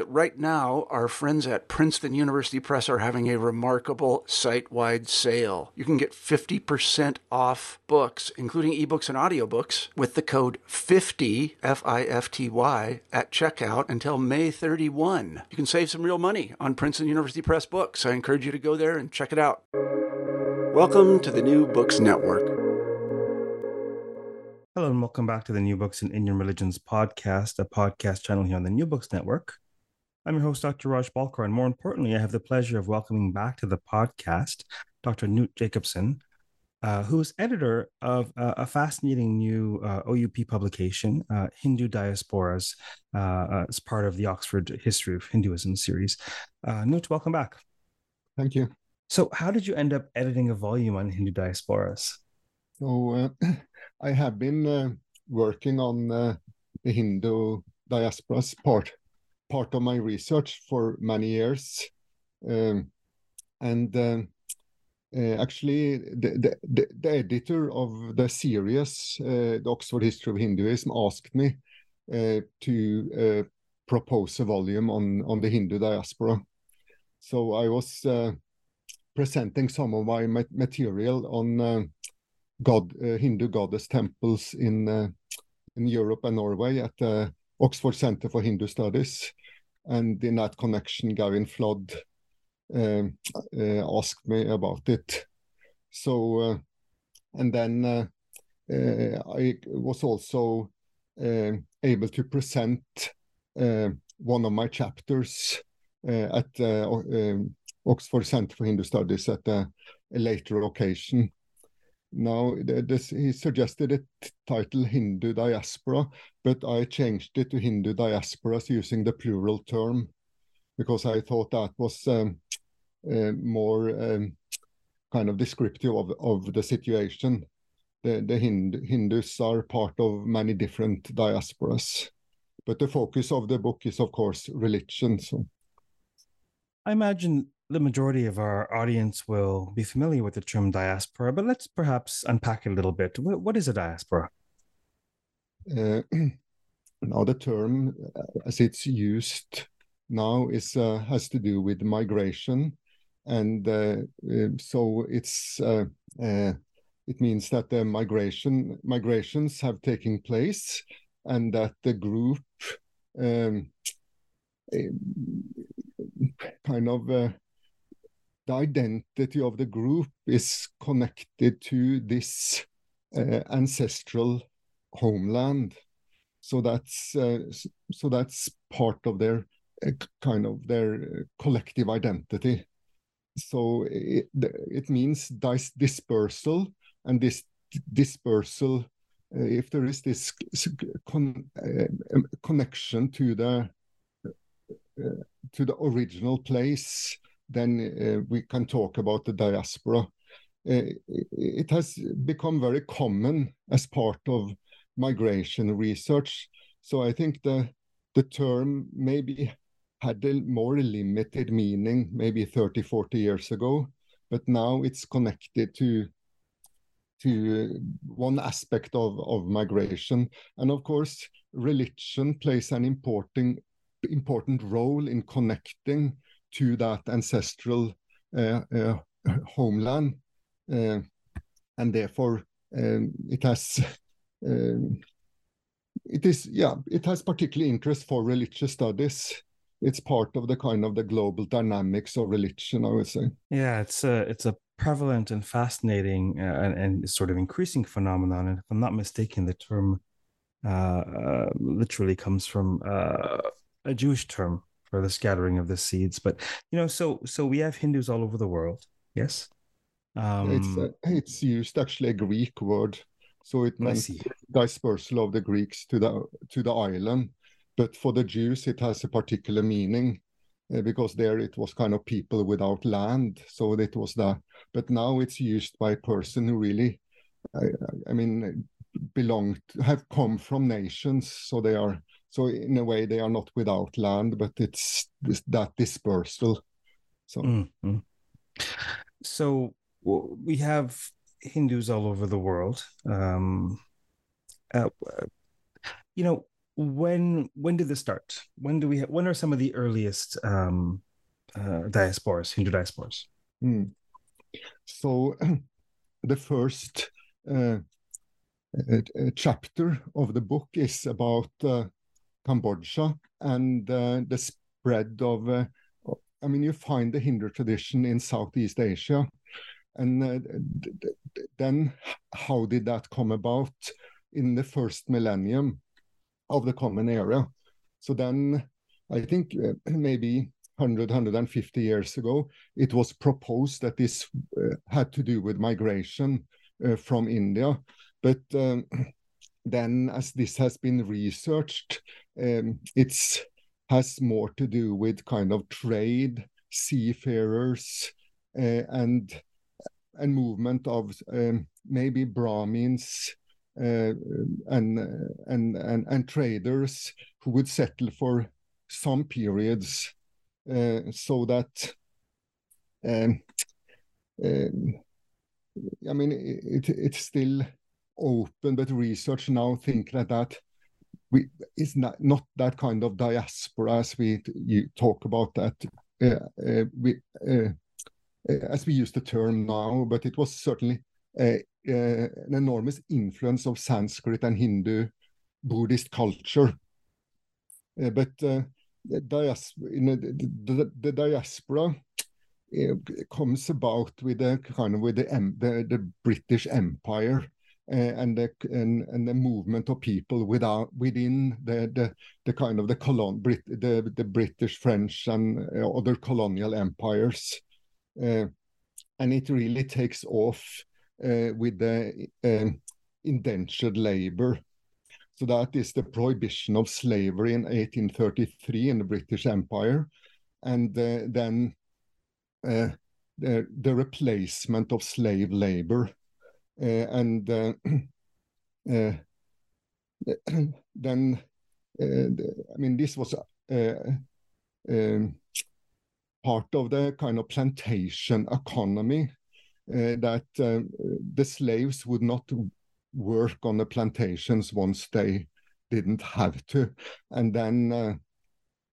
that right now, our friends at Princeton University Press are having a remarkable site wide sale. You can get 50% off books, including ebooks and audiobooks, with the code 50, F I F T Y, at checkout until May 31. You can save some real money on Princeton University Press books. I encourage you to go there and check it out. Welcome to the New Books Network. Hello and welcome back to the New Books in Indian Religions podcast, a podcast channel here on the New Books Network. I'm your host, Dr. Raj Balkaran, and more importantly, I have the pleasure of welcoming back to the podcast Dr. Knut Jacobsen, uh, who is editor of uh, a fascinating new uh, OUP publication, uh, Hindu Diasporas, uh, uh, as part of the Oxford History of Hinduism series. Uh, Knut, welcome back. Thank you. So, how did you end up editing a volume on Hindu diasporas? So, uh, I have been uh, working on uh, the Hindu diasporas part part of my research for many years, um, and um, uh, actually, the, the, the editor of the series, uh, the Oxford History of Hinduism, asked me uh, to propose a volume on on the Hindu diaspora. So I was presenting some of my material on god uh, Hindu goddess temples in uh, in Europe and Norway at the Oxford Center for Hindu Studies, and in that connection, Gavin Flood um, uh, asked me about it. So, uh, and then uh, uh, I was also um, able to present one of my chapters at um, Oxford Center for Hindu Studies at a, a later occasion. Now, this, he suggested a title Hindu diaspora, but I changed it to Hindu diasporas using the plural term because I thought that was um, uh, more um, kind of descriptive of, of the situation. The, the Hindu, Hindus are part of many different diasporas, but the focus of the book is, of course, religion. So. I imagine the majority of our audience will be familiar with the term diaspora, but let's perhaps unpack it a little bit. what, what is a diaspora? Uh, now, the term uh, as it's used now is uh, has to do with migration, and uh, uh so it's uh, it means that the migration migrations have taken place, and that the group um, kind of the identity of the group is connected to this uh, ancestral homeland. So that's uh, so that's part of their uh, kind of their collective identity. So it, it means dis dispersal, and this dispersal, uh, if there is this con uh, connection to the uh, to the original place then uh, we can talk about the diaspora. Uh, it has become very common as part of migration research. So I think the the term maybe had a more limited meaning maybe 30, 40 years ago, but now it's connected to to one aspect of, of migration. And of course, religion plays an important important role in connecting to that ancestral uh, uh, homeland, uh, and therefore um, it has um, it is yeah it has particular interest for religious studies. It's part of the kind of the global dynamics of religion i would say. Yeah it's a it's a prevalent and fascinating uh, and, and, sort of increasing phenomenon. And if i'm not mistaken the term uh, uh, literally comes from a jewish term for the scattering of the seeds. But you know, so so we have Hindus all over the world, yes, Um, it's uh, it's used actually a Greek word, so it means dispersal of the Greeks to the to the island. But for the Jews, it has a particular meaning uh, because there it was kind of people without land. So it was that. But now it's used by a person who really, I, I mean, belong to, have come from nations. So they are so in a way they are not without land, but it's this, that dispersal. So. Mm-hmm. So we have Hindus all over the world. Um, uh, you know, when when did this start? When do we? Ha- when are some of the earliest um, uh, diasporas, Hindu diasporas? Mm. So, the first uh, chapter of the book is about uh, Cambodia and uh, the spread of. Uh, I mean, you find the Hindu tradition in Southeast Asia, and uh, then how did that come about in the first millennium of the common era? So then I think maybe 100, 150 years ago, it was proposed that this uh, had to do with migration uh, from India. But um, then as this has been researched, um, it's has more to do with kind of trade, seafarers, uh, and and movement of um, maybe Brahmins uh, and, and, and and traders who would settle for some periods, uh, so that um, um, I mean it, it's still open, but research now think that that we is not not that kind of diaspora as we you talk about that uh, uh, we uh, uh, as we use the term now, but it was certainly a, an enormous influence of Sanskrit and Hindu Buddhist culture. Uh, but uh, the, dias the, the, the, diaspora comes about with the kind of with the the, the British Empire. Uh, and the and, and the movement of people without within the the, the kind of the colon Brit, the the British, French, and uh, other colonial empires. Uh, and it really takes off uh, with the indentured labor. So that is the prohibition of slavery in 1833 in the British Empire, and uh, then the, the replacement of slave labor, Eh, and uh, then I mean this was part of the kind of plantation economy that the slaves would not work on the plantations once they didn't have to. And then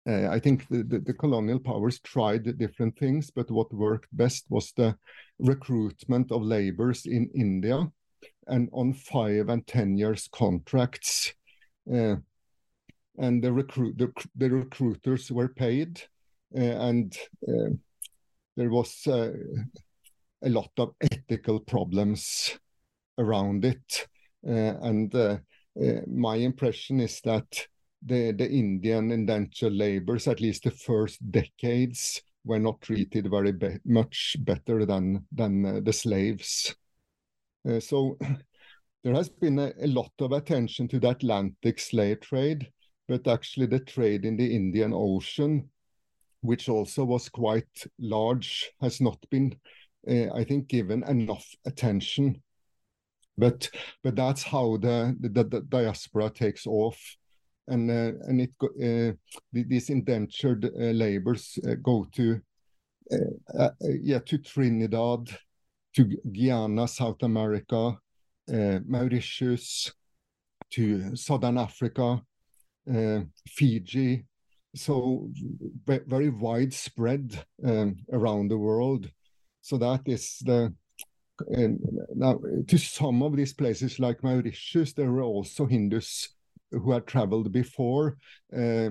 uh, uh, I think the, the, the, colonial powers tried different things, but what worked best was the recruitment of laborers in India and on five and 10 years contracts. Uh, and the, recruit, the, the recruiters were paid uh, and uh, there was uh, a lot of ethical problems around it. and my impression is that the, the Indian indentured laborers, at least the first decades, were not treated very be much better than than uh, the slaves. Uh, so there has been a, a, lot of attention to the Atlantic slave trade, but actually the trade in the Indian Ocean which also was quite large, has not been, uh, I think, given enough attention. But but that's how the the, the diaspora takes off, and uh, and it uh, these indentured uh, labors uh, go to yeah to Trinidad, to Guyana, South America, Mauritius, to Southern Africa, Fiji, so very widespread um, around the world. So that is the now to some of these places like Mauritius, there were also Hindus who had traveled before, uh,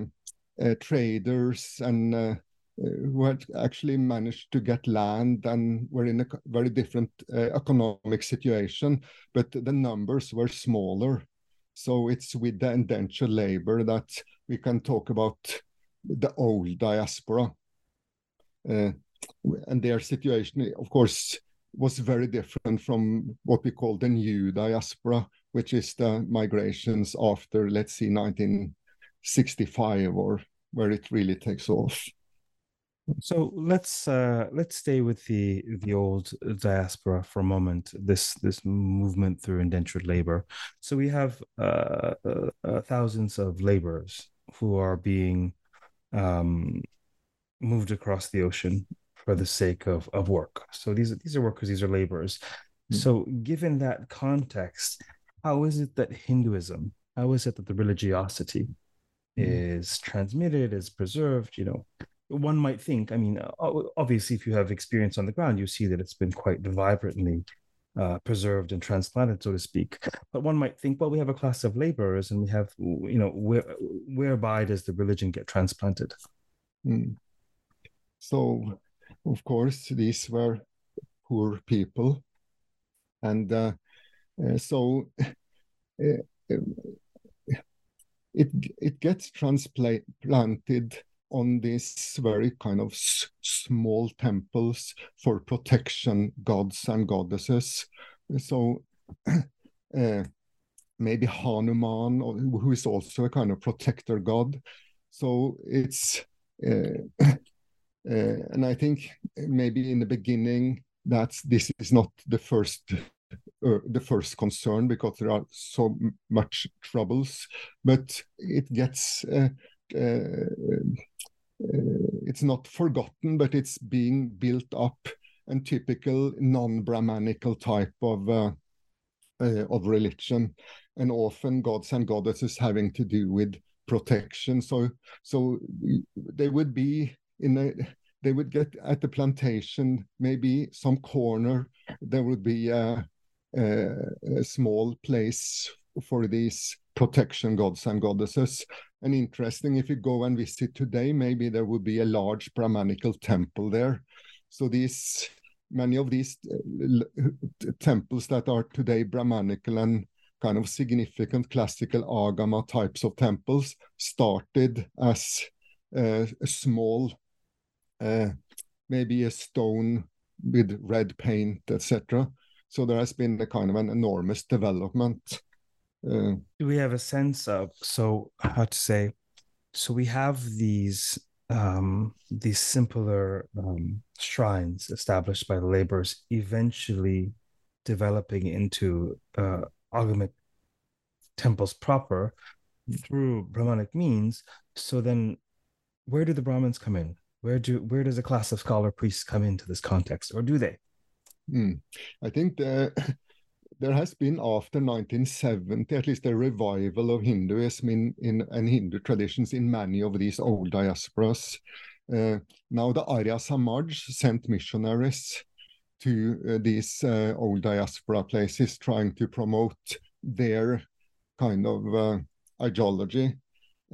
uh, traders and uh, who had actually managed to get land and were in a very different economic situation, but the numbers were smaller. So it's with the indentured labor that we can talk about the old diaspora. Uh, and their situation, of course, was very different from what we call the new diaspora, which is the migrations after, let's see, 1965 or where it really takes off. So let's uh, let's stay with the the old diaspora for a moment. This this movement through indentured labor. So we have uh, uh, uh thousands of laborers who are being um, moved across the ocean for the sake of of work. So these these are workers. These are laborers. Mm-hmm. So given that context, how is it that Hinduism? How is it that the religiosity mm-hmm. is transmitted, is preserved? You know one might think, I mean, obviously, if you have experience on the ground, you see that it's been quite vibrantly uh, preserved and transplanted, so to speak. But one might think, well, we have a class of laborers, and we have, you know, where whereby does the religion get transplanted? Mm. So, of course, these were poor people, and uh, so. Uh, it it gets transplanted on these very kind of small temples for protection gods and goddesses. So uh, maybe Hanuman, who is also a kind of protector god. So it's, uh, uh, and I think maybe in the beginning that this is not the first uh, the first concern because there are so much troubles, but it gets uh, uh, uh, it's not forgotten, but it's being built up and typical non-Brahmanical type of uh, uh, of religion, and often gods and goddesses having to do with protection. So so they would be in a they would get at the plantation maybe some corner there would be a, a, a small place for these protection gods and goddesses. And interesting, if you go and visit today, maybe there would be a large Brahmanical temple there. So these many of these uh, temples that are today Brahmanical and kind of significant classical agama types of temples started as uh, a small, uh, maybe a stone with red paint, etc. So there has been a kind of an enormous development do we have a sense of so how to say? So we have these um, these simpler um, shrines established by the laborers, eventually developing into uh, agamic temples proper through Brahmanic means. So then, where do the Brahmins come in? Where do where does a class of scholar priests come into this context, or do they? Mm. I think the there has been after 1970 at least a revival of Hinduism in, in and Hindu traditions in many of these old diasporas. Uh, now the Arya Samaj sent missionaries to uh, these uh, old diaspora places trying to promote their kind of uh, ideology.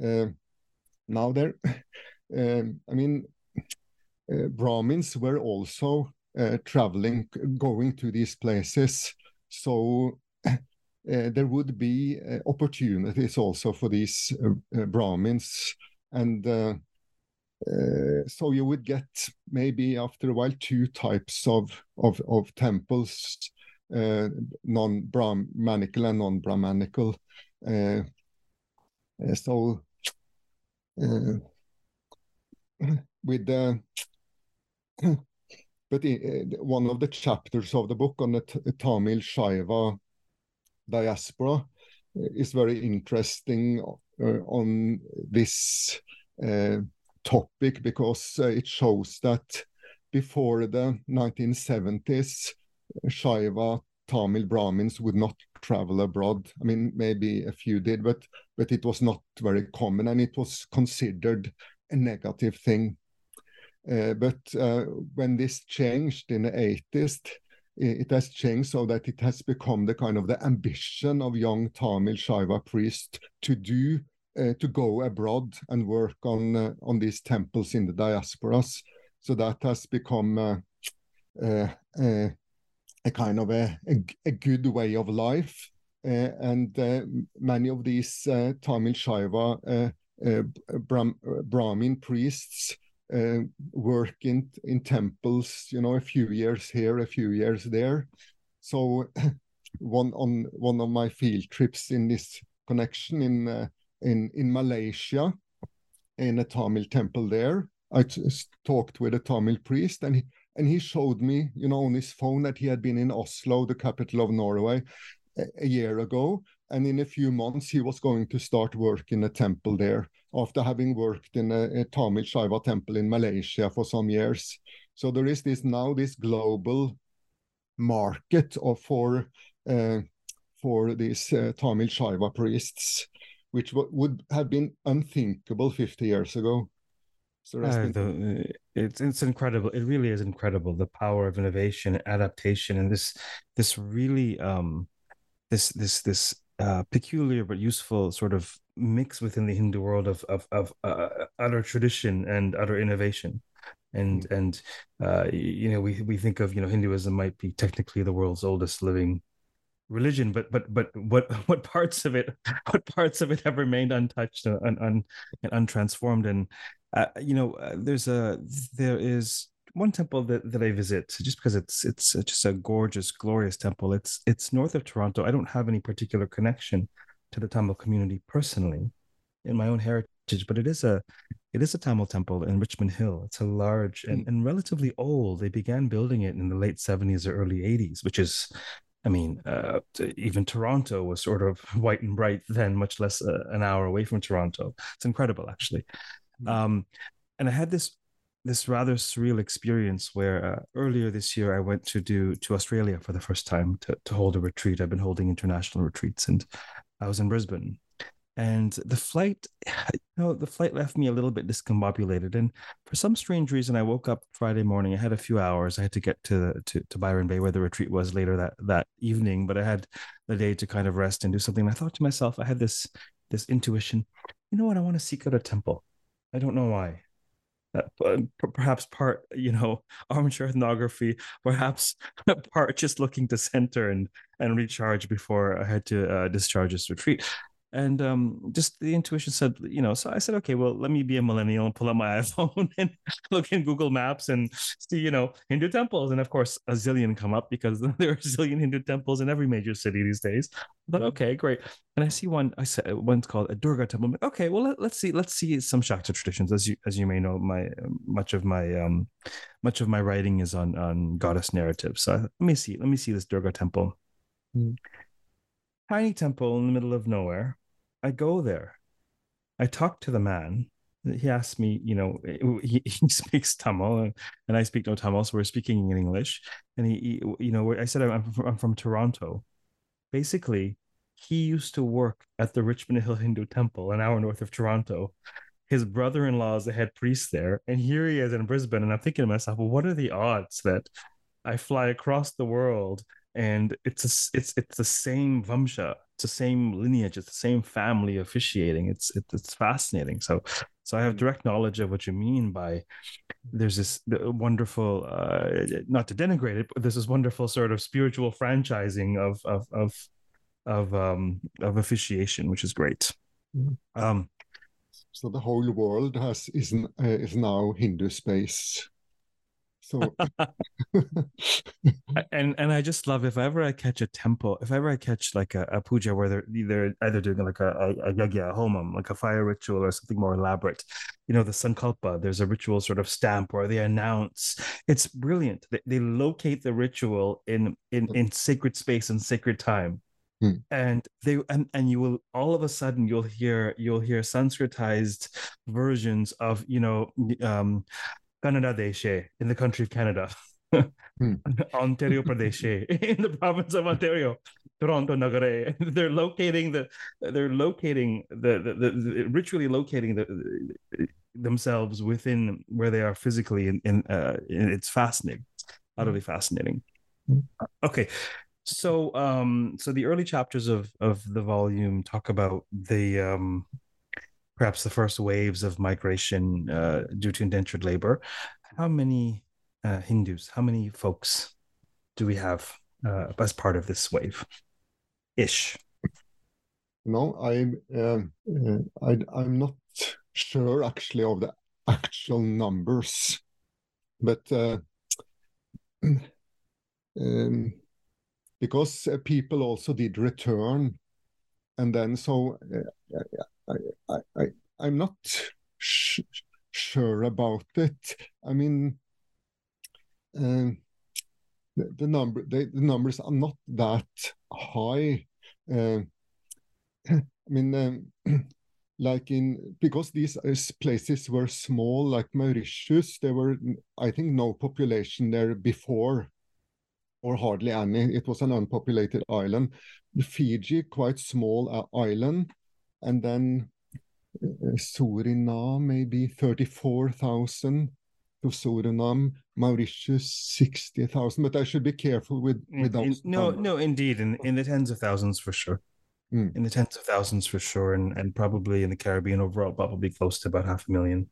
Uh, now there, um, I mean, uh, Brahmins were also Uh, traveling, going to these places so uh, there would be uh, opportunities also for these uh, uh Brahmins. And uh, so you would get maybe after a while two types of, of, of temples, non-Brahmanical and non-Brahmanical. so with the but in, uh, one of the chapters of the book on the Tamil Shaiva diaspora uh, is very interesting on this topic because it shows that before the 1970s, Shaiva Tamil Brahmins would not travel abroad. I mean, maybe a few did, but but it was not very common, and it was considered a negative thing. Uh, but uh, when this changed in the 80s, it has changed so that it has become the kind of the ambition of young Tamil Shaiva priests to do uh, to go abroad and work on uh, on these temples in the diasporas. So that has become uh, a kind of a, a, a, good way of life. and many of these Tamil Shaiva Brahm, Brahmin priests uh, work in in temples. You know, a few years here, a few years there. So one on one of my field trips in this connection in uh, in in Malaysia, in a Tamil temple there, I talked with a Tamil priest, and he and he showed me, you know, on his phone that he had been in Oslo, the capital of Norway, a, a year ago, and in a few months he was going to start work in a temple there after having worked in a, a Tamil Shaiva temple in Malaysia for some years. So there is this now this global market of for uh, for these uh, Tamil Shaiva priests, which would have been unthinkable 50 years ago. So uh, the, it's it's incredible. It really is incredible the power of innovation, adaptation, and this this really um this this this uh, peculiar but useful sort of mix within the Hindu world of of of uh, utter tradition and utter innovation. And mm-hmm. and uh, you know we we think of you know Hinduism might be technically the world's oldest living religion but but but what what parts of it what parts of it have remained untouched and, un, and untransformed? And uh, you know uh, there's a there is one temple that, that I visit just because it's it's just a gorgeous glorious temple. It's it's north of Toronto. I don't have any particular connection to the Tamil community personally in my own heritage but it is a it is a Tamil temple in Richmond Hill. It's a large and, hmm. and relatively old. They began building it in the late 70s or early 80s, which is, I mean, uh, even Toronto was sort of white and bright then, much less uh, an hour away from Toronto. It's incredible, actually. Mm-hmm. Um, and I had this this rather surreal experience where uh, earlier this year I went to do to Australia for the first time to, to hold a retreat. I've been holding international retreats, and I was in Brisbane. And the flight you know the flight left me a little bit discombobulated. And for some strange reason i woke up friday morning. I had a few hours. I had to get to to, to byron bay where the retreat was later that that evening. But i had the day to kind of rest and do something. And i thought to myself i had this this intuition you know what? I want to seek out a temple. I don't know why uh, perhaps part you know armchair ethnography perhaps part just looking to center and and recharge before i had to uh, discharge this retreat and um, just the intuition said, you know, so I said, okay, well, let me be a millennial and pull out my iPhone and look in Google Maps and see, you know, Hindu temples. And of course, a zillion come up because there are a zillion Hindu temples in every major city these days. But okay, great. And I see one, I said one's called a Durga temple. Like, okay, well, let, us see, let's see some Shakta traditions. As you as you may know, my much of my um much of my writing is on on goddess narratives. So let me see, let me see this Durga temple. Mm. Tiny temple in the middle of nowhere I go there. I talk to the man. He asks me, you know, he, he speaks Tamil and I speak no Tamil, so we're speaking in English. And he, he you know, I said I'm from, I'm from Toronto. Basically, he used to work at the Richmond Hill Hindu Temple, an hour north of Toronto. His brother-in-law is the head priest there, and here he is in Brisbane. And I'm thinking to myself, well, what are the odds that I fly across the world and it's a, it's it's the same vamsha it's the same lineage it's the same family officiating. It's it, it's fascinating. So so i have direct knowledge of what you mean by there's this wonderful uh not to denigrate it but there's this wonderful sort of spiritual franchising of of of of um of officiation which is great. Mm-hmm. um so the whole world has is uh, is now hindu space so and and I just love if ever I catch a temple, if ever I catch like a, a puja where they're either either doing like a, a, a yagya, a homam, like a fire ritual or something more elaborate. You know, the sankalpa, there's a ritual sort of stamp where they announce. It's brilliant. They, they locate the ritual in in in sacred space and sacred time. Hmm. and they and, and you will all of a sudden you'll hear you'll hear sanskritized versions of you know um Canada Deshe in the country of Canada. hmm. Ontario Pradesh in the province of Ontario, Toronto Nagare. They're locating the they're locating the, the, the, the ritually locating the, the, themselves within where they are physically in, in, uh, it's fascinating. utterly fascinating. Hmm. Okay. So um so the early chapters of of the volume talk about the um perhaps the first waves of migration uh, due to indentured labor. How many uh, Hindus, how many folks do we have uh, as part of this wave? Ish. No, I'm um, uh, I, I'm not sure actually of the actual numbers. But uh, um, because uh, people also did return, and then so I, I, I, am not sure about it. I mean, uh, the, the, number the, the, numbers are not that high. Uh, I mean, um, like in because these uh, places were small, like Mauritius, there were I think no population there before, or hardly any. It was an unpopulated island. Fiji, quite small uh, island, and then uh, Suriname, maybe thirty-four thousand to Suriname, Mauritius, 60,000. But I should be careful with, with those. No, no, indeed. In, in the tens of thousands for sure. Mm. In the tens of thousands for sure. And, and probably in the Caribbean overall, probably close to about half a million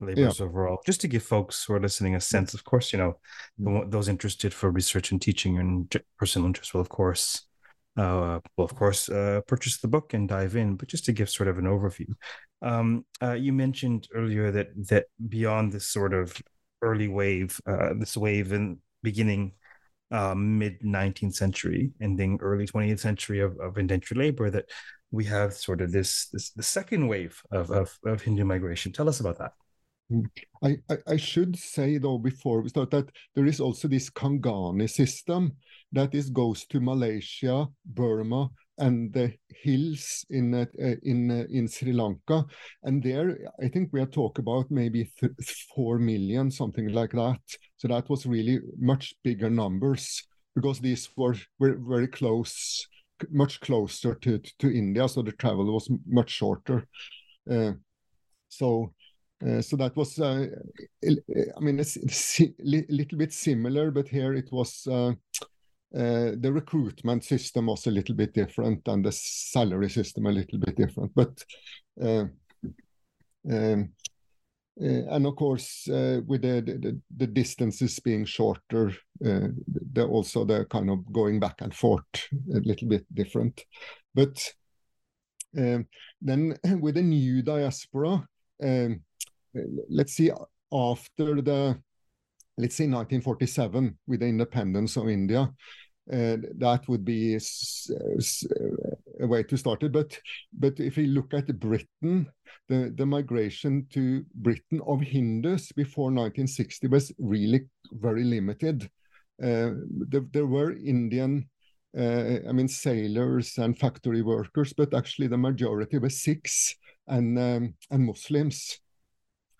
laborers yeah. overall. Just to give folks who are listening a sense, of course, you know, mm. those interested for research and teaching and personal interest will, of course, uh, will of course uh, purchase the book and dive in. But just to give sort of an overview, um, uh, you mentioned earlier that that beyond this sort of early wave, uh, this wave in beginning uh, mid 19th century, ending early 20th century of, of indentured labor, that we have sort of this this the second wave of, of, of Hindu migration. Tell us about that. I, I, I, should say though before we start that there is also this Kangani system that is goes to Malaysia, Burma, and the hills in uh, in uh, in Sri Lanka, and there I think we are talk about maybe four million, something like that. So that was really much bigger numbers because these were, were very close, much closer to to India, so the travel was much shorter. Uh, so. Uh, so that was, uh, I mean, it's, a little bit similar, but here it was uh, the recruitment system was a little bit different and the salary system a little bit different. But uh, um, and of course, with the, the, the distances being shorter, the, also the kind of going back and forth a little bit different. But um, then with the new diaspora, um, let's see, after the let's say 1947 with the independence of India, uh, that would be a way to start it. But but if we look at Britain, the, the migration to Britain of Hindus before 1960 was really very limited. Uh, there, there, were Indian, uh, I mean, sailors and factory workers, but actually the majority were Sikhs and um, and Muslims.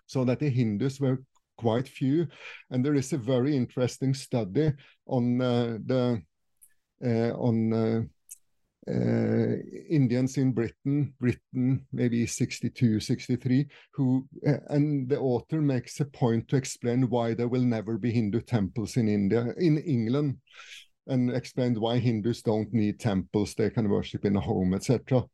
So that the Hindus were quite few. And there is a very interesting study on uh, the uh, on uh, uh, Indians in Britain, Britain maybe 62, 63, who, and the author makes a point to explain why there will never be Hindu temples in India, in England, and explained why Hindus don't need temples, they can worship in a home, etc.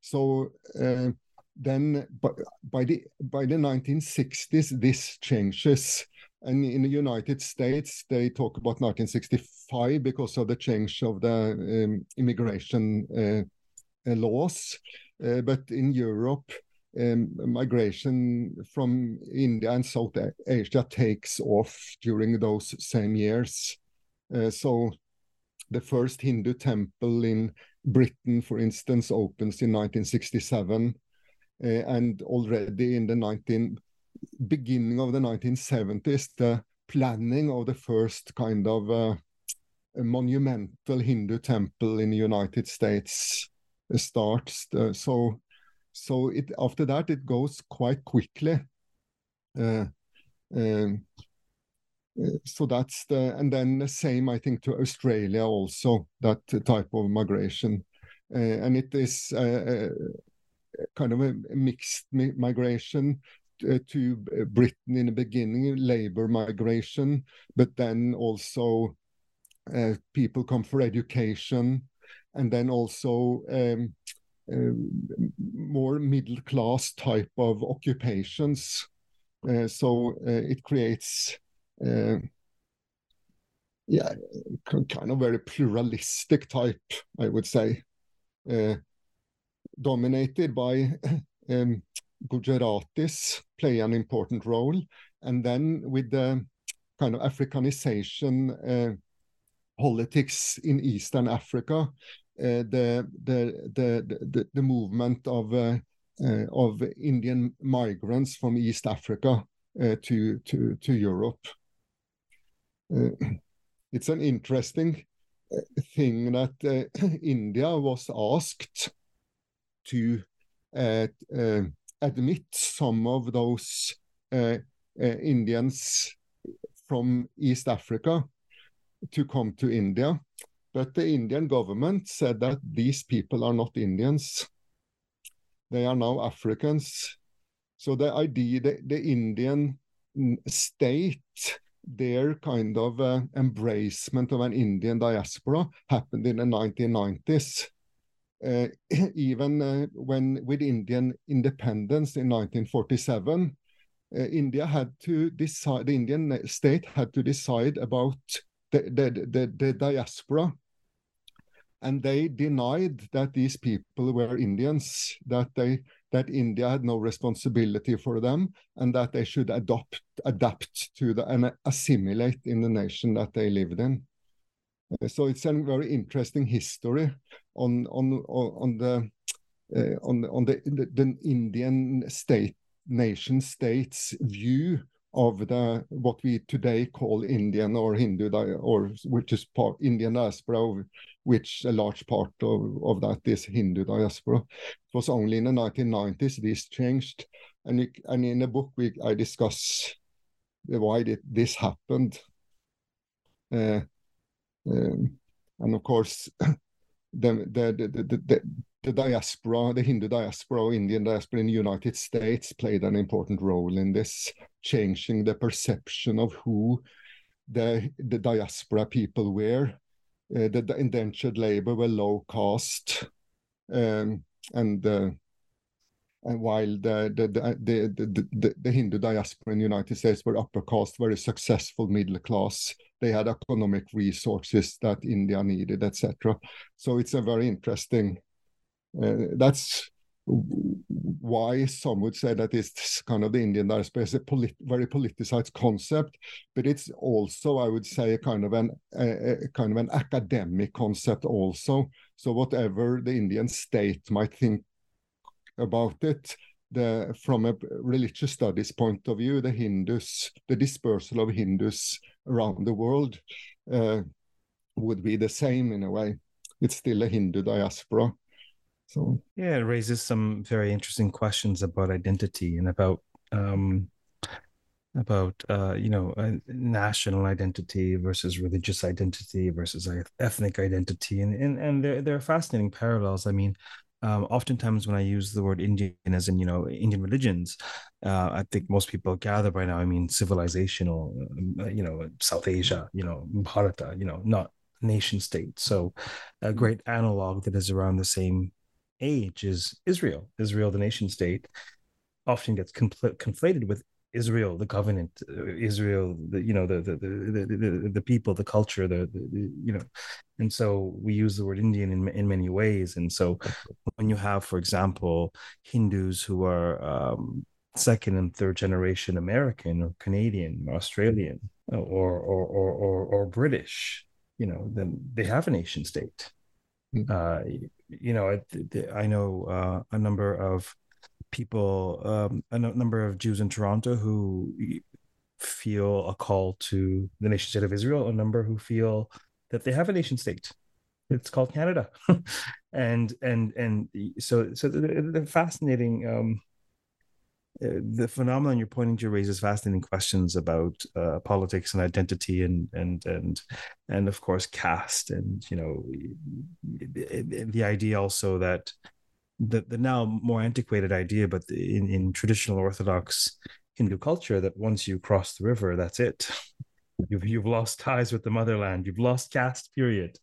So uh, then by, the by the 1960s, this changes. And in the United States, they talk about 1965 because of the change of the um, immigration uh, uh, laws. Uh, but in Europe, um, migration from India and South Asia takes off during those same years. Uh, so the first Hindu temple in Britain, for instance, opens in 1967. Uh, and already in the 19 beginning of the 1970s, the planning of the first kind of uh, monumental Hindu temple in the United States starts. Uh, so, so it after that it goes quite quickly. Uh, um, uh, so that's the and then the same I think to Australia also that type of migration, uh, and it is uh, kind of a mixed migration uh, to uh, Britain in the beginning, labor migration, but then also uh, people come for education, and then also um, uh, more middle class type of occupations. Uh, so uh, it creates, yeah, kind of very pluralistic type, I would say, dominated by um, Gujaratis play an important role. And then with the kind of Africanization uh, politics in Eastern Africa, uh, the, the, the, the, the movement of, uh, uh of Indian migrants from East Africa uh, to, to, to Europe. Uh, it's an interesting thing that India was asked to admit some of those Indians from East Africa to come to India. But the Indian government said that these people are not Indians. They are now Africans. So the idea, the, the Indian state, their kind of uh, embracement of an Indian diaspora happened in the 1990s. Uh, even uh, when with Indian independence in 1947, uh, India had to decide, the Indian state had to decide about the, the, the, the diaspora. And they denied that these people were Indians, that they that India had no responsibility for them, and that they should adopt adapt to the and assimilate in the nation that they lived in. So it's a very interesting history on on on the uh, on on the, the, the Indian state nation states view of the what we today call Indian or Hindu or which is part Indian diaspora, which a large part of, of that is Hindu diaspora. It was only in the 1990s this changed, and and in the book we I discuss why did this happened, uh, um, and of course the the the, the, the diaspora, the Hindu diaspora, Indian diaspora in the United States played an important role in this, changing the perception of who the, the diaspora people were. Uh, the, the, indentured labor were low cost, um, and uh, while the the, the the, the, the Hindu diaspora in the United States were upper caste, very successful middle class, they had economic resources that India needed, etc. So it's a very interesting uh, that's why some would say that it's kind of the Indian diaspora is a polit very politicized concept, but it's also, I would say, a kind of an a, a kind of an academic concept also. So whatever the Indian state might think about it, the from a religious studies point of view, the Hindus, the dispersal of Hindus around the world uh, would be the same in a way. It's still a Hindu diaspora. So yeah, it raises some very interesting questions about identity and about um, about uh, you know uh, national identity versus religious identity versus ethnic identity, and and and there there are fascinating parallels. I mean. Um, oftentimes, when I use the word Indian, as in you know Indian religions, uh, I think most people gather by now. I mean civilizational, uh, you know, South Asia, you know, Bharata, you know, not nation state. So, a mm-hmm. great analog that is around the same age is Israel. Israel, the nation state, often gets conflated with Israel, the covenant, uh, Israel, the you know the the the the, the people, the culture, the, the, the, you know, and so we use the word Indian in in many ways. And so when you have, for example, Hindus who are um, second and third generation American or Canadian or Australian or or or or, or British, you know, then they have a nation state. Mm-hmm. Uh, you know, I, I know uh, a number of people, um, a number of Jews in Toronto who feel a call to the nation state of Israel, a number who feel that they have a nation state. It's called Canada, and and and so so the, fascinating um, uh, the phenomenon you're pointing to raises fascinating questions about uh, politics and identity and and and and of course caste and you know the, the idea also that the, the now more antiquated idea but in, in traditional orthodox hindu culture that once you cross the river that's it. You've you've lost ties with the motherland. You've lost caste period.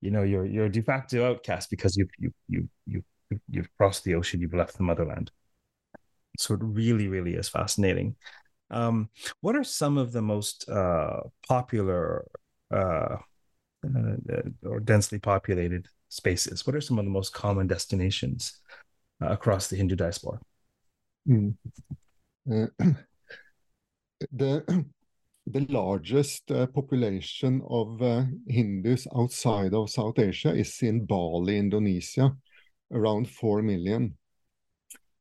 You know you're you're de facto outcast because you've you you you you've crossed the ocean you've left the motherland. So it really, really is fascinating. Um, what are some of the most uh, popular uh, uh, or densely populated spaces? What are some of the most common destinations uh, across the Hindu diaspora? Mm. Uh, the the largest uh, population of uh, Hindus outside of South Asia is in Bali, Indonesia, around 4 million.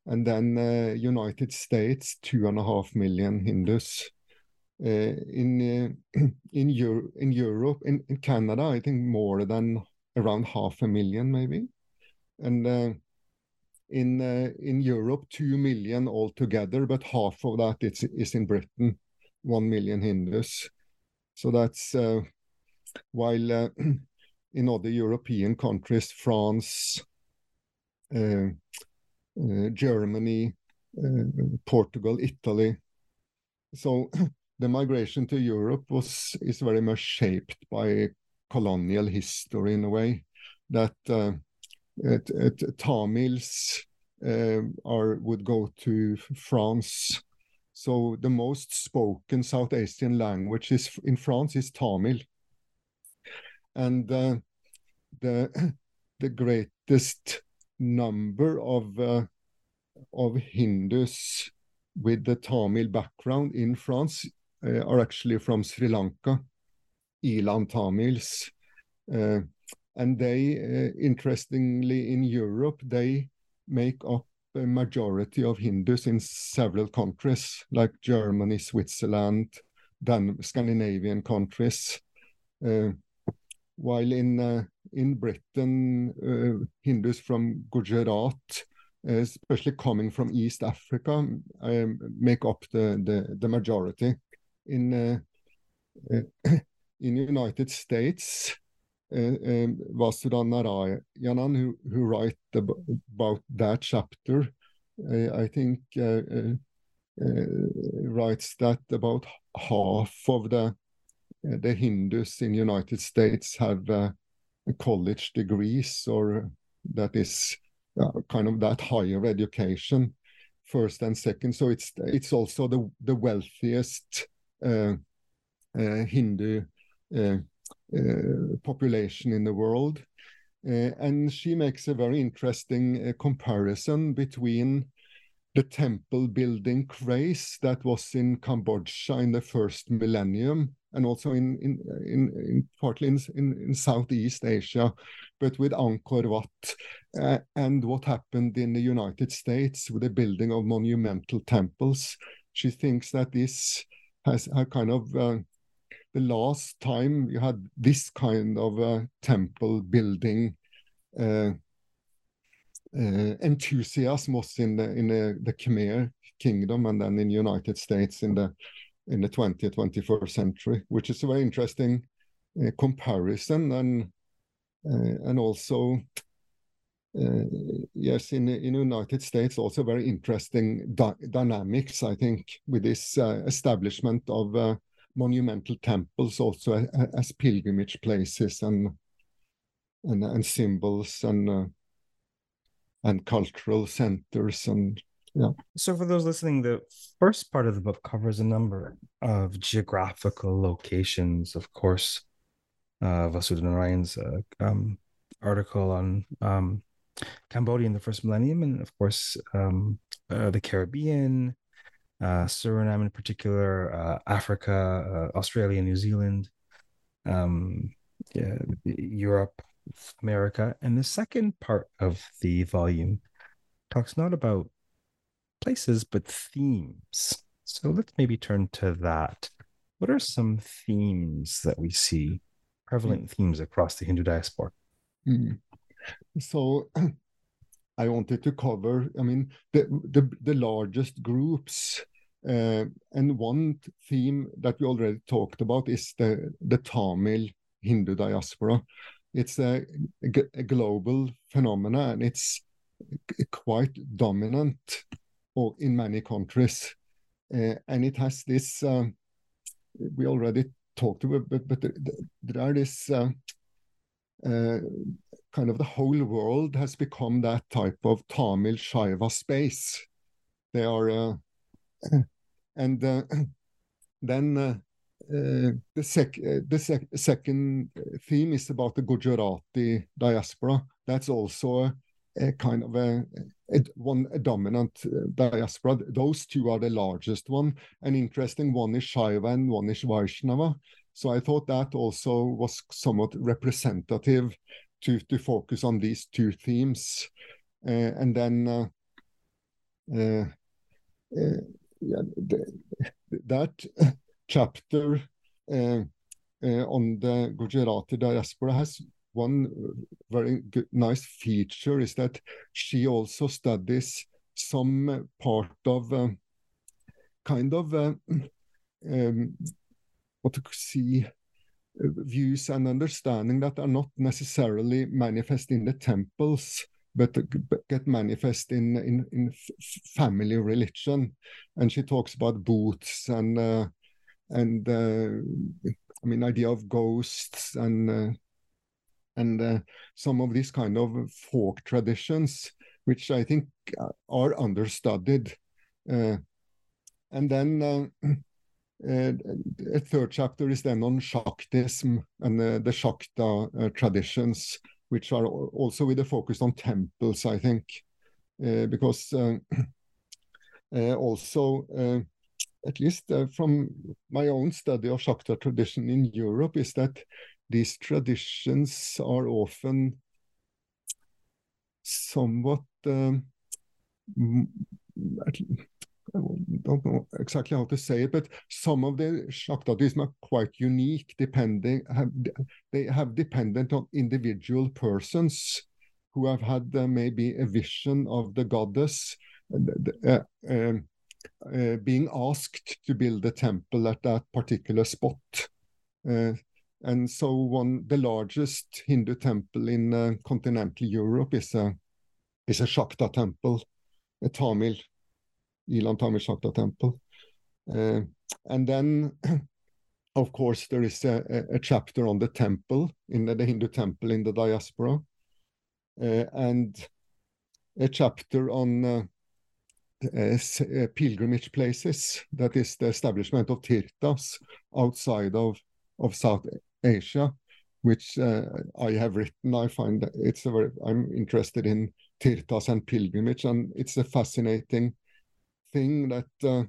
And then uh, United States, two and a half million Hindus. Uh, in in, Euro in Europe, in, in Canada, I think more than around half a million, maybe. And uh, in in Europe, two million altogether, but half of that is, is in Britain. 1 million Hindus. So that's uh, while uh, in other European countries, France, uh, uh Germany, uh, Portugal, Italy. So the migration to Europe was is very much shaped by colonial history in a way that uh, it, it, Tamils are would go to France. So the most spoken South Asian language is in France is Tamil, and uh, the the greatest number of uh, of Hindus with the Tamil background in France uh, are actually from Sri Lanka, Eelam Tamils, uh, and they, uh, interestingly, in Europe, they make up a majority of Hindus in several countries like Germany, Switzerland, then Scandinavian countries. Uh, while in uh, in Britain, uh, Hindus from Gujarat, especially coming from East Africa, um, make up the, the, the majority. In uh, uh, in the United States, uh, um, Vasudha Narayanan, who, who write about that chapter, uh, I think uh, writes that about half of the the Hindus in United States have college degrees, or that is kind of that higher education first and second. So it's it's also the the wealthiest uh, uh, Hindu uh, uh, population in the world. Uh, and she makes a very interesting uh, comparison between the temple building craze that was in Cambodia in the first millennium and also in, in, in, in partly in, in, in, Southeast Asia, but with Angkor Wat, uh, and what happened in the United States with the building of monumental temples. She thinks that this has a kind of uh, the last time you had this kind of a temple building uh, uh, enthusiasm was in the in the, the Khmer kingdom and then in the United States in the in the 20th 21st century, which is a very interesting uh, comparison and uh, and also uh, yes, in in the United States, also very interesting dynamics. I think with this uh, establishment of monumental temples also as pilgrimage places and and, and symbols and uh, and cultural centers and yeah. So for those listening, the first part of the book covers a number of geographical locations. Of course, uh, Vasudha Narayanan's uh, um, article on um, Cambodia in the first millennium, and of course um, uh, the Caribbean, uh, Suriname in particular, uh, Africa, uh, Australia, New Zealand, um, yeah, Europe, America. And the second part of the volume talks not about places, but themes. So let's maybe turn to that. What are some themes that we see, prevalent mm. themes across the Hindu diaspora? Mm. So I wanted to cover, I mean, the, the, the largest groups. Uh, and one theme that we already talked about is the, the Tamil Hindu diaspora. It's a, a global phenomenon and it's quite dominant or in many countries. Uh, and it has this, uh, we already talked about, but, but there are this uh, uh kind of the whole world has become that type of Tamil Shaiva space. They are, uh, and uh, then uh, uh the, sec uh, the sec second theme is about the Gujarati diaspora. That's also a, kind of a, a one a dominant uh, diaspora. Those two are the largest one. An interesting one is Shaiva and one is Vaishnava. So I thought that also was somewhat representative to to focus on these two themes, uh, and then. Uh, uh, yeah, the, that chapter on the Gujarati diaspora has one very good, nice feature is that she also studies some part of uh, kind of uh, um, what to see views and understanding that are not necessarily manifest in the temples but get manifest in in, in family religion and she talks about bhuts and uh, and uh, i mean idea of ghosts and uh, and uh, some of these kind of folk traditions, which I think uh, are understudied. Uh, and then Eh, a third chapter is then on Shaktism and the Shakta eh, traditions, which are also with a focus on temples, I think, eh, because also at least uh, from my own study of Shakta tradition in Europe, is that these traditions are often somewhat um, don't know exactly how to say it, but some of the Shaktadism are quite unique, depending have, they have dependent on individual persons who have had uh, maybe a vision of the goddess uh, uh, uh, being asked to build a temple at that particular spot. Uh, and so one, the largest Hindu temple in uh, continental Europe is a is a Shakta temple, a Tamil, Eelam Shakta temple. Uh, and then, of course, there is a, a, chapter on the temple in the, Hindu temple in the diaspora, uh, and a chapter on uh, uh, pilgrimage places. That is the establishment of tirthas outside of of South Asia, which uh, I have written. I find it's a very, I'm interested in tirthas and pilgrimage, and it's a fascinating thing that, uh,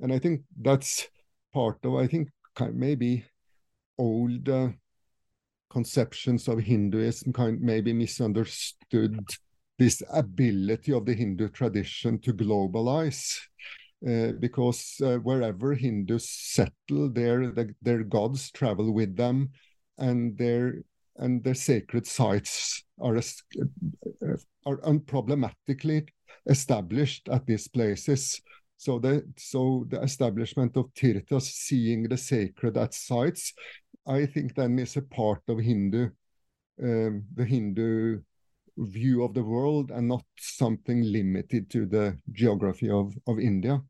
and I think that's part of, I think maybe old uh, conceptions of Hinduism kind maybe misunderstood this ability of the Hindu tradition to globalize. Uh, because uh, wherever Hindus settle, their the, their gods travel with them, and their and their sacred sites are uh, are unproblematically established at these places. So the so the establishment of tirthas, seeing the sacred at sites, I think then is a part of Hindu, um, the Hindu view of the world and not something limited to the geography of, of India.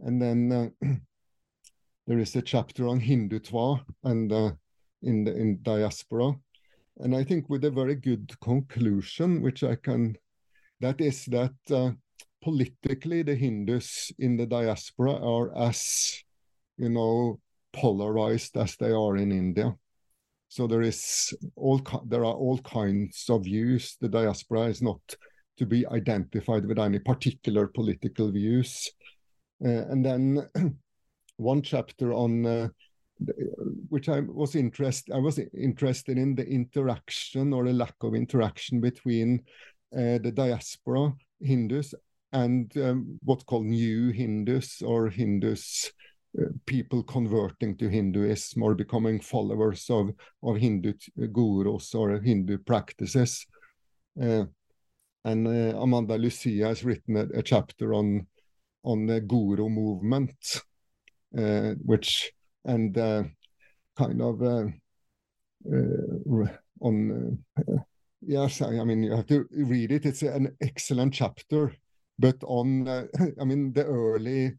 And then uh, there is a chapter on Hindutva and uh, in the in diaspora, and I think with a very good conclusion, which I can, that is that uh, politically the Hindus in the diaspora are as, you know, polarized as they are in India. So there is all there are all kinds of views. The diaspora is not to be identified with any particular political views. Uh, and then one chapter on uh, which I was interested I was interested in the interaction or the lack of interaction between the diaspora Hindus and um, what's called new Hindus or Hindus uh, people converting to Hinduism or becoming followers of of Hindu gurus or Hindu practices. Uh, and uh, Amanda Lucia has written a, a chapter on on the Guru movement, uh, which and uh, kind of uh, on yes, I mean you have to read it. It's an excellent chapter, but on uh, I mean the early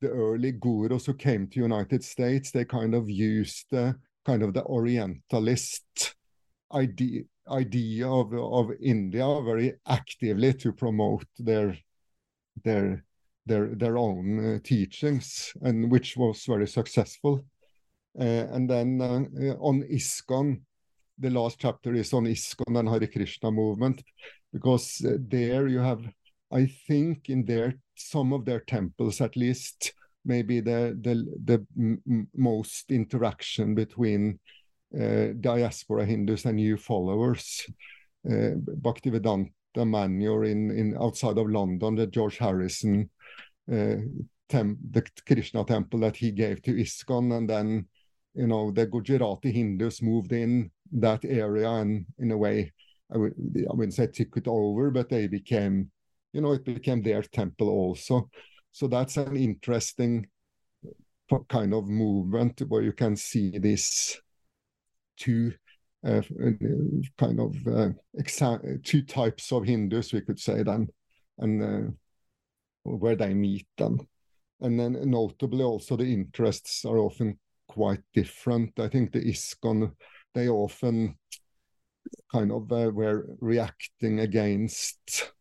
the early gurus who came to United States, they kind of used kind of the Orientalist idea idea of of India very actively to promote their their their their own uh, teachings, and which was very successful. Uh, and then uh, on ISKCON, the last chapter is on ISKCON and Hare Krishna movement, because uh, there you have, I think, in there some of their temples at least, maybe the the the most interaction between uh, diaspora Hindus and new followers. Uh, Bhaktivedanta Manor in, in outside of London, the George Harrison uh, tem- the Krishna temple that he gave to ISKCON, and then you know the Gujarati Hindus moved in that area, and in a way, I would I wouldn't say took it over, but they became, you know, it became their temple also. So that's an interesting kind of movement where you can see this two uh, kind of uh, two types of Hindus, we could say then, and uh, where they meet them. And then notably also the interests are often quite different. I think the ISKCON, they often kind of uh, were reacting against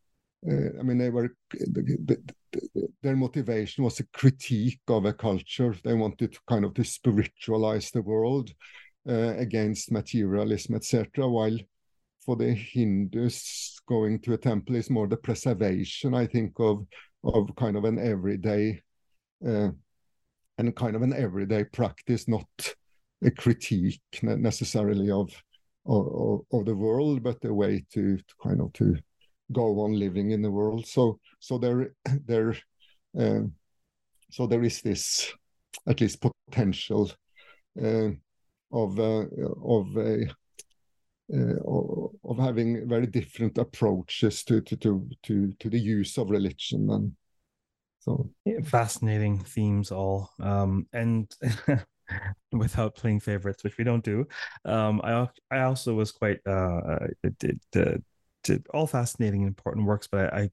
uh, I mean, they were the, the, their motivation was a critique of a culture. They wanted to kind of to spiritualize the world uh, against materialism, etc. While for the Hindus, going to a temple is more the preservation, I think, of of kind of an everyday uh, and kind of an everyday practice, not a critique necessarily of of, of the world, but a way to, to, kind of to go on living in the world. So so there there uh, so there is this at least potential uh, of uh, of a uh, of having very different approaches to to to to, to the use of religion and so fascinating themes all um, and without playing favorites which we don't do um, i i also was quite uh, did, did, did all fascinating and important works but i, I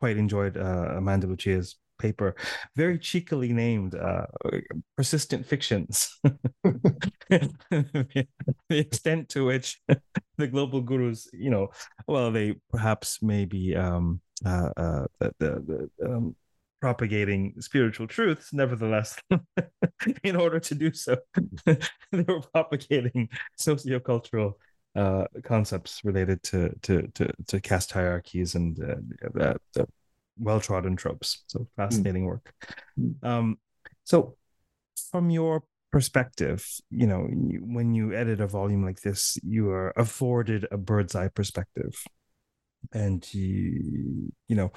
quite enjoyed uh, amanda lucia's paper, very cheekily named uh, Persistent Fictions. the extent to which the global gurus, you know, well, they perhaps maybe um, uh, uh, the, the, the um, propagating spiritual truths, nevertheless, in order to do so, they were propagating sociocultural uh, concepts related to to to, to caste hierarchies and uh, the, well trodden tropes. So mm. fascinating mm. work. Um, so, from your perspective, you know, when you edit a volume like this, you are afforded a bird's eye perspective, and you, you know,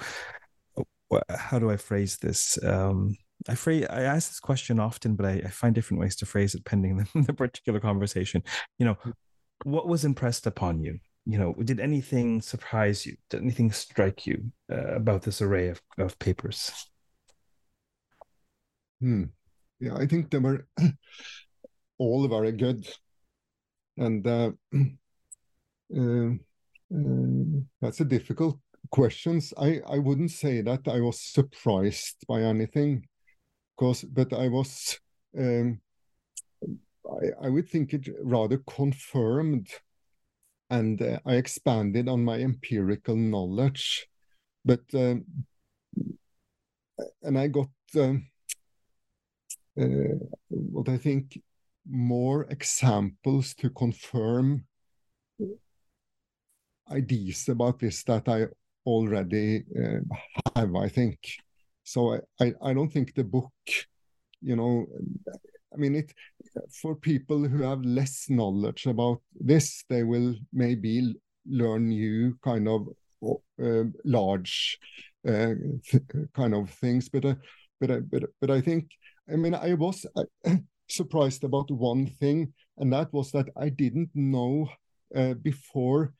how do I phrase this? Um, I phrase I ask this question often, but I, I find different ways to phrase it pending the, the particular conversation. You know, what was impressed upon you you know, did anything surprise you? Did anything strike you uh, about this array of, of papers? Hmm. Yeah, I think they were all very good. And uh, uh, uh, that's a difficult question. I, I wouldn't say that I was surprised by anything, because but I was um, I, I would think it rather confirmed and uh, I expanded on my empirical knowledge. But um, and I got um, uh, what I think more examples to confirm ideas about this that I already uh, have. I think so. I, I I don't think the book, you know, I mean, it for people who have less knowledge about this, they will maybe learn new kind of uh, large uh, kind of things. But uh, but uh, but but I think I mean I was uh, surprised about one thing, and that was that I didn't know before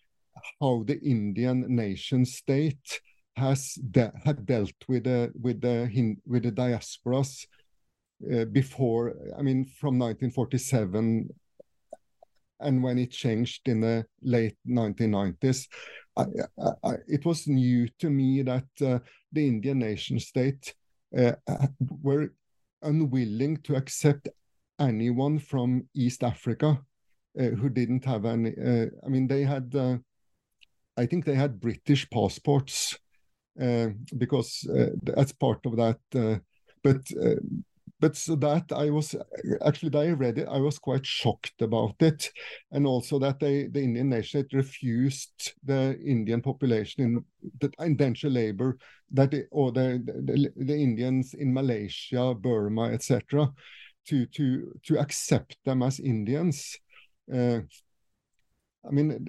how the Indian nation state has de had dealt with the with the with the diasporas uh, before, I mean, from 1947 and when it changed in the late 1990s, I, I, it was new to me that uh, the Indian nation state uh, were unwilling to accept anyone from East Africa uh, who didn't have any. Uh, I mean, they had, uh, I think they had British passports uh, because uh, that's part of that. Uh, but but so that I was actually I read it, I was quite shocked about it, and also that they, the Indian nation refused the Indian population in the indentured labor that it, or the, the, the Indians in Malaysia, Burma, etc., to to to accept them as Indians. Uh, I mean,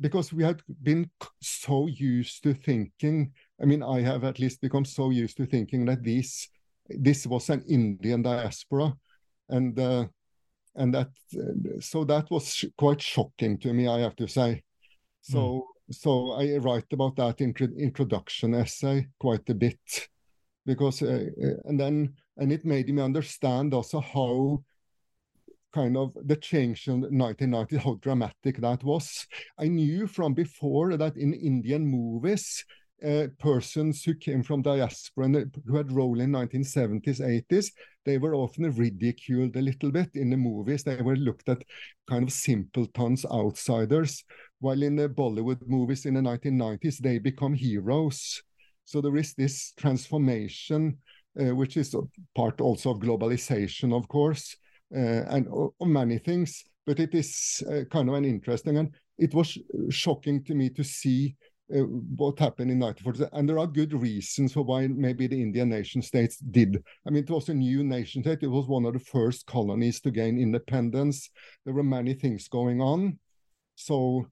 because we had been so used to thinking. I mean, I have at least become so used to thinking that this this was an Indian diaspora, and uh, and that so that was quite shocking to me. I have to say. So mm. so I write about that in introduction essay quite a bit, because uh, uh, and then and it made me understand also how kind of the change in 1990 how dramatic that was. I knew from before that in indian movies uh, persons who came from diaspora and who had role in 1970s 80s they were often ridiculed a little bit in the movies. They were looked at kind of simpletons outsiders while in the bollywood movies in the 1990s they become heroes. So there is this transformation uh, which is part also of globalization of course. uh, and of many things but it is uh, kind of an interesting and it was shocking to me to see uh, what happened in 1940. And there are good reasons for why maybe the Indian nation states did. I mean, it was a new nation state. It was one of the first colonies to gain independence. There were many things going on. So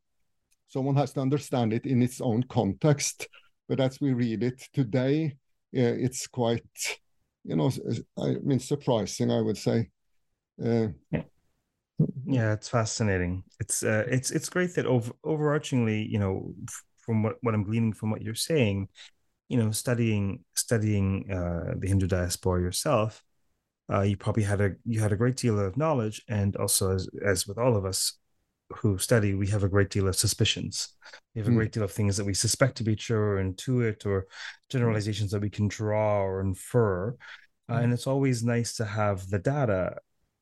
someone has to understand it in its own context. But as we read it today, uh, it's quite, you know, I mean, surprising, I would say. Uh, yeah. yeah, it's fascinating. It's uh, it's it's great that over overarchingly, you know, from what, what I'm gleaning from what you're saying, you know, studying studying uh, the Hindu diaspora yourself, uh, you probably had a you had a great deal of knowledge, and also as as with all of us who study, we have a great deal of suspicions. We have a mm. great deal of things that we suspect to be true or intuit or generalizations that we can draw or infer. Uh, and it's always nice to have the data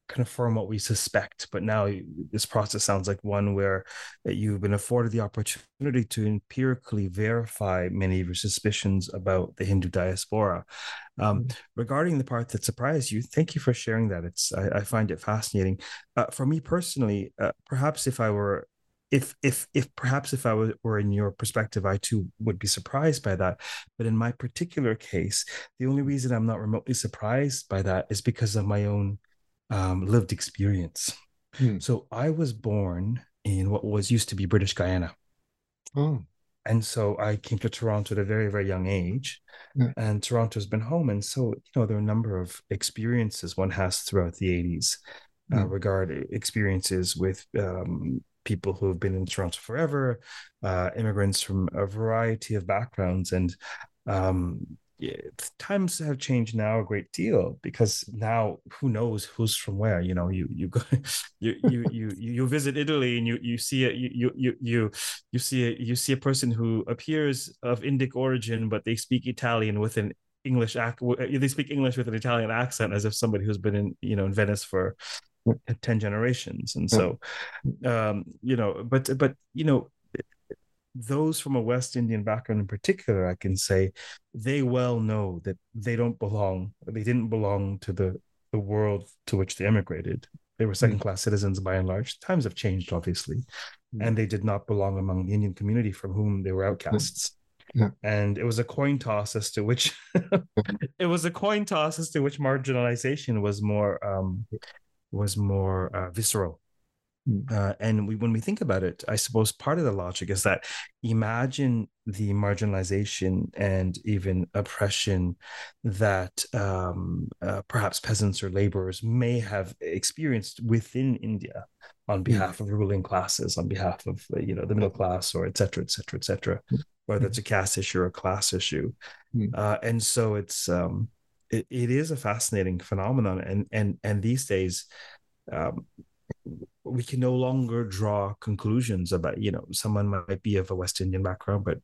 confirm what we suspect. But now this process sounds like one where you've been afforded the opportunity to empirically verify many of your suspicions about the Hindu diaspora. Um, mm-hmm. Regarding the part that surprised you, thank you for sharing that. It's I, I find it fascinating. Uh, for me personally, uh, perhaps if I were if if if perhaps if I were in your perspective, I too would be surprised by that. But in my particular case, the only reason I'm not remotely surprised by that is because of my own um, lived experience. Hmm. So I was born in what was used to be British Guyana. Oh. And so I came to Toronto at a very, very young age. Yeah. And Toronto's been home. And so, you know, there are a number of experiences one has throughout the 80s uh, hmm. regard experiences with um, people who have been in Toronto forever, uh, immigrants from a variety of backgrounds. And um, times have changed now a great deal because now who knows who's from where you know you you go you you you you visit italy and you you see it you you you you see a, you see a person who appears of indic origin but they speak italian with an english ac- they speak english with an italian accent as if somebody who's been in you know in venice for 10 generations. And so um you know but but you know those from a West Indian background in particular, I can say they well know that they don't belong, they didn't belong to the, the world to which they emigrated. They were second class citizens by and large. Times have changed, obviously, mm. and they did not belong among the Indian community from whom they were outcasts. Yeah. And it was a coin toss as to which it was a coin toss as to which marginalization was more um, was more uh, visceral. Uh, and we, when we think about it, I suppose part of the logic is that imagine the marginalization and even oppression that um, uh, perhaps peasants or laborers may have experienced within India on behalf mm. of ruling classes, on behalf of uh, you know the middle class, or et cetera, et cetera, et cetera, mm. whether it's a caste issue or a class issue. Uh, and so it's um, it, it is a fascinating phenomenon, and and and these days. Um, we can no longer draw conclusions about you know someone might be of a west indian background but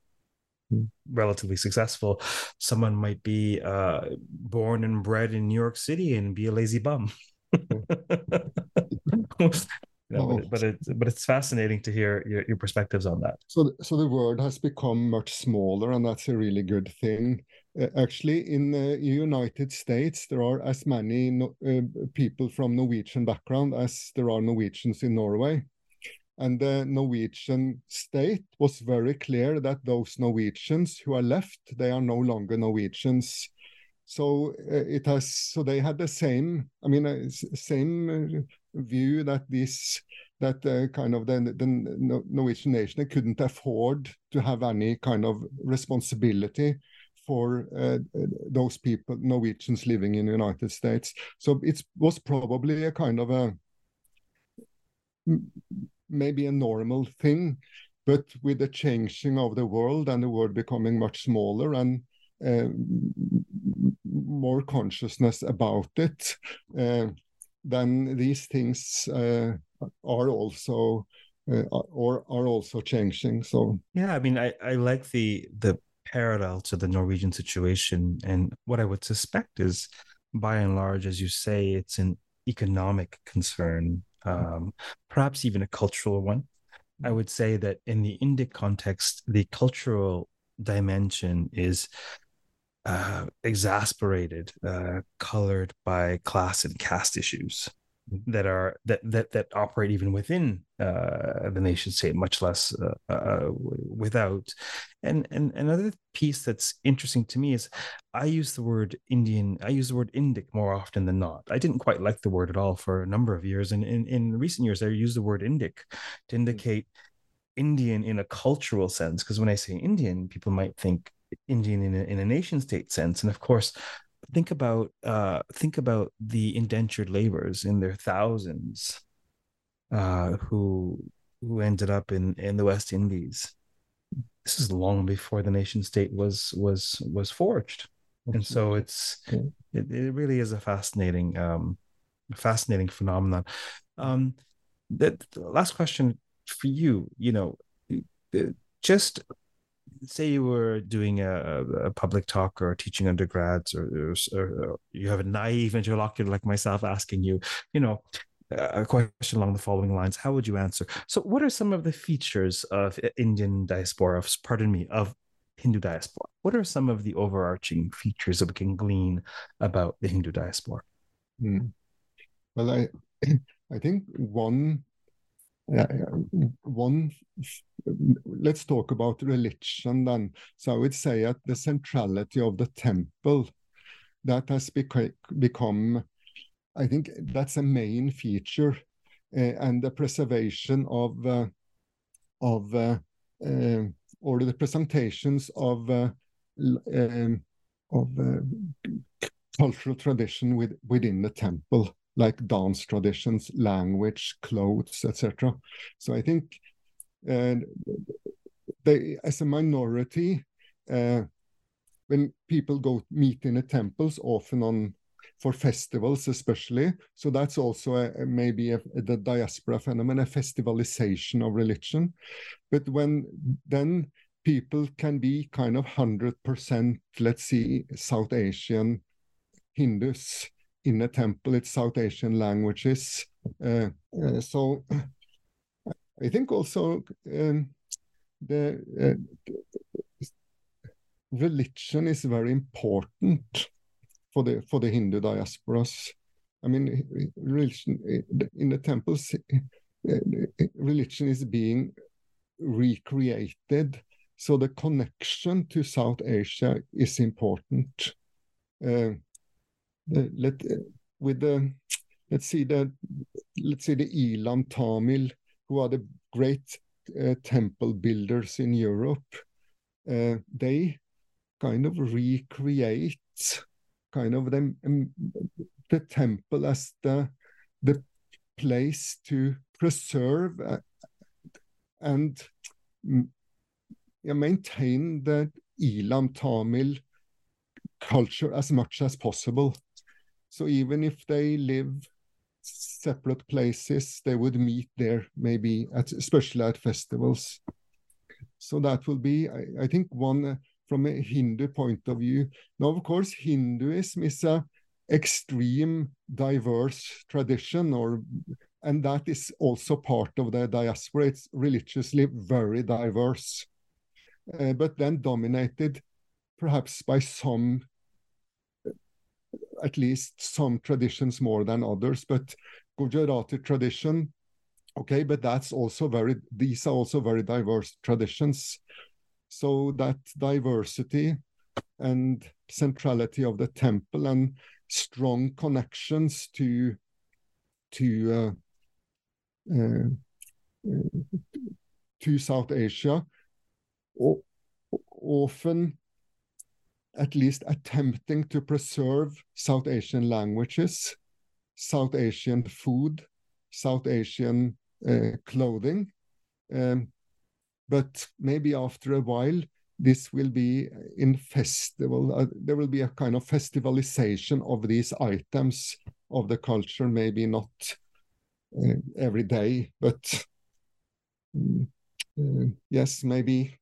relatively successful someone might be uh, born and bred in new york city and be a lazy bum no, but, but it's but it's fascinating to hear your, your perspectives on that. So so the world has become much smaller, and that's a really good thing. Uh, actually, in the United States, there are as many no, uh, people from Norwegian background as there are Norwegians in Norway. And the Norwegian state was very clear that those Norwegians who are left, they are no longer Norwegians. So uh, it has. So they had the same. I mean, same view that this that uh, kind of the, the Norwegian nation couldn't afford to have any kind of responsibility for uh, those people, Norwegians living in the United States. So it was probably a kind of a maybe a normal thing, but with the changing of the world and the world becoming much smaller and uh, more consciousness about it, uh, then these things uh, are also uh, or are also changing. So yeah, I mean, I, I like the the parallel to the Norwegian situation, and what I would suspect is, by and large, as you say, it's an economic concern um, perhaps even a cultural one. I would say that in the Indic context, the cultural dimension is uh, exasperated, uh, colored by class and caste issues that are that that that operate even within uh, the nation state, much less uh, uh, without. And and another piece that's interesting to me is I use the word Indian. I use the word Indic more often than not. I didn't quite like the word at all for a number of years, and in in recent years I use the word Indic to indicate Indian in a cultural sense. Because when I say Indian, people might think Indian in a, in a nation state sense, and of course think about uh, think about the indentured laborers in their thousands uh, who who ended up in in the West Indies. This is long before the nation state was was was forged, and so it's it, it really is a fascinating um, fascinating phenomenon. Um, the, the last question for you, you know, just say you were doing a, a public talk or teaching undergrads, or, or, or, you have a naive interlocutor like myself asking you, you know, a question along the following lines, how would you answer? So, what are some of the features of Indian diaspora, of, pardon me, of Hindu diaspora? What are some of the overarching features that we can glean about the Hindu diaspora? Hmm. Well, I, I think one uh, one let's talk about religion then. So i would say that the centrality of the temple that has beca become i think that's a main feature uh, and the preservation of uh, of uh or the presentations of um, of cultural tradition with, within the temple like dance traditions, language, clothes, etc. So I think uh, they, as a minority, uh, when people go meet in the temples, often on for festivals especially, so that's also a, maybe a, the diaspora phenomenon, a festivalization of religion. But when then people can be kind of 100%, let's see, South Asian Hindus, in a temple, it's South Asian languages. Uh, uh, so I think also um, the uh, religion is very important for the for the Hindu diasporas. I mean, religion in the temples, religion is being recreated. So the connection to South Asia is important. Uh, let with the let's see the let's say the Eelam Tamil, who are the great uh, temple builders in Europe, uh, they kind of recreate kind of the, um, the temple as the the place to preserve uh, and mm, maintain the Eelam Tamil culture as much as possible. So even if they live separate places, they would meet there, maybe at especially at festivals. So that will be, I, I think, one uh, from a Hindu point of view. Now, of course, Hinduism is a extreme diverse tradition or and that is also part of the diaspora. It's religiously very diverse, uh, but then dominated perhaps by some, at least some traditions more than others. But Gujarati tradition, okay, but that's also very, these are also very diverse traditions. So that diversity and centrality of the temple and strong connections to to uh, uh, to South Asia, often at least attempting to preserve South Asian languages, South Asian food, South Asian uh, clothing. Um, but maybe after a while, this will be in festival, uh, there will be a kind of festivalization of these items of the culture, maybe not uh, every day, but um, uh, yes, maybe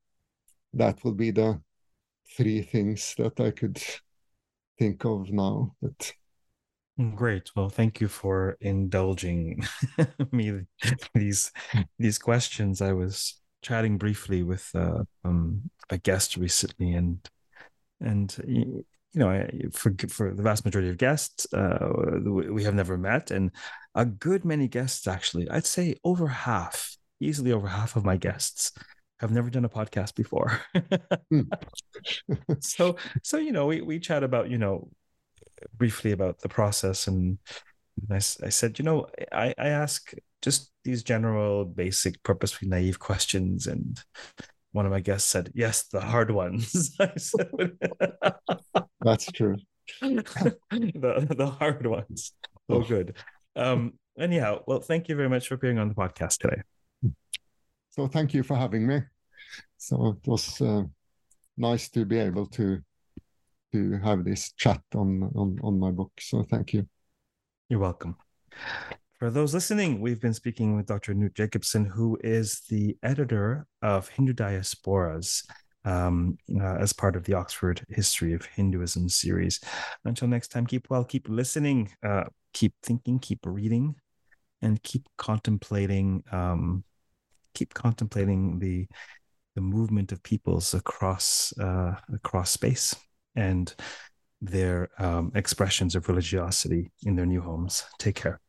that will be the three things that I could think of now. But Great. Well, thank you for indulging me these these questions. I was chatting briefly with uh, um, a guest recently, and and you know, for for the vast majority of guests, uh, we have never met, and a good many guests actually, I'd say over half, easily over half of my guests have never done a podcast before. Hmm. so so you know, we we chat about you know briefly about the process and I, I said, you know, I, I ask just these general, basic, purposefully naive questions. And one of my guests said, yes, the hard ones. said, That's true. the, the hard ones. Oh, good. Um, anyhow, well, thank you very much for appearing on the podcast today. So thank you for having me. So it was uh, nice to be able to to have this chat on on on my book. So thank you. You're welcome. For those listening, we've been speaking with Dr. Knut Jacobsen, who is the editor of Hindu Diasporas um, uh, as part of the Oxford History of Hinduism series. Until next time, keep well, keep listening, uh, keep thinking, keep reading, and keep contemplating. Um, keep contemplating the the movement of peoples across uh, across space and their um, expressions of religiosity in their new homes. Take care.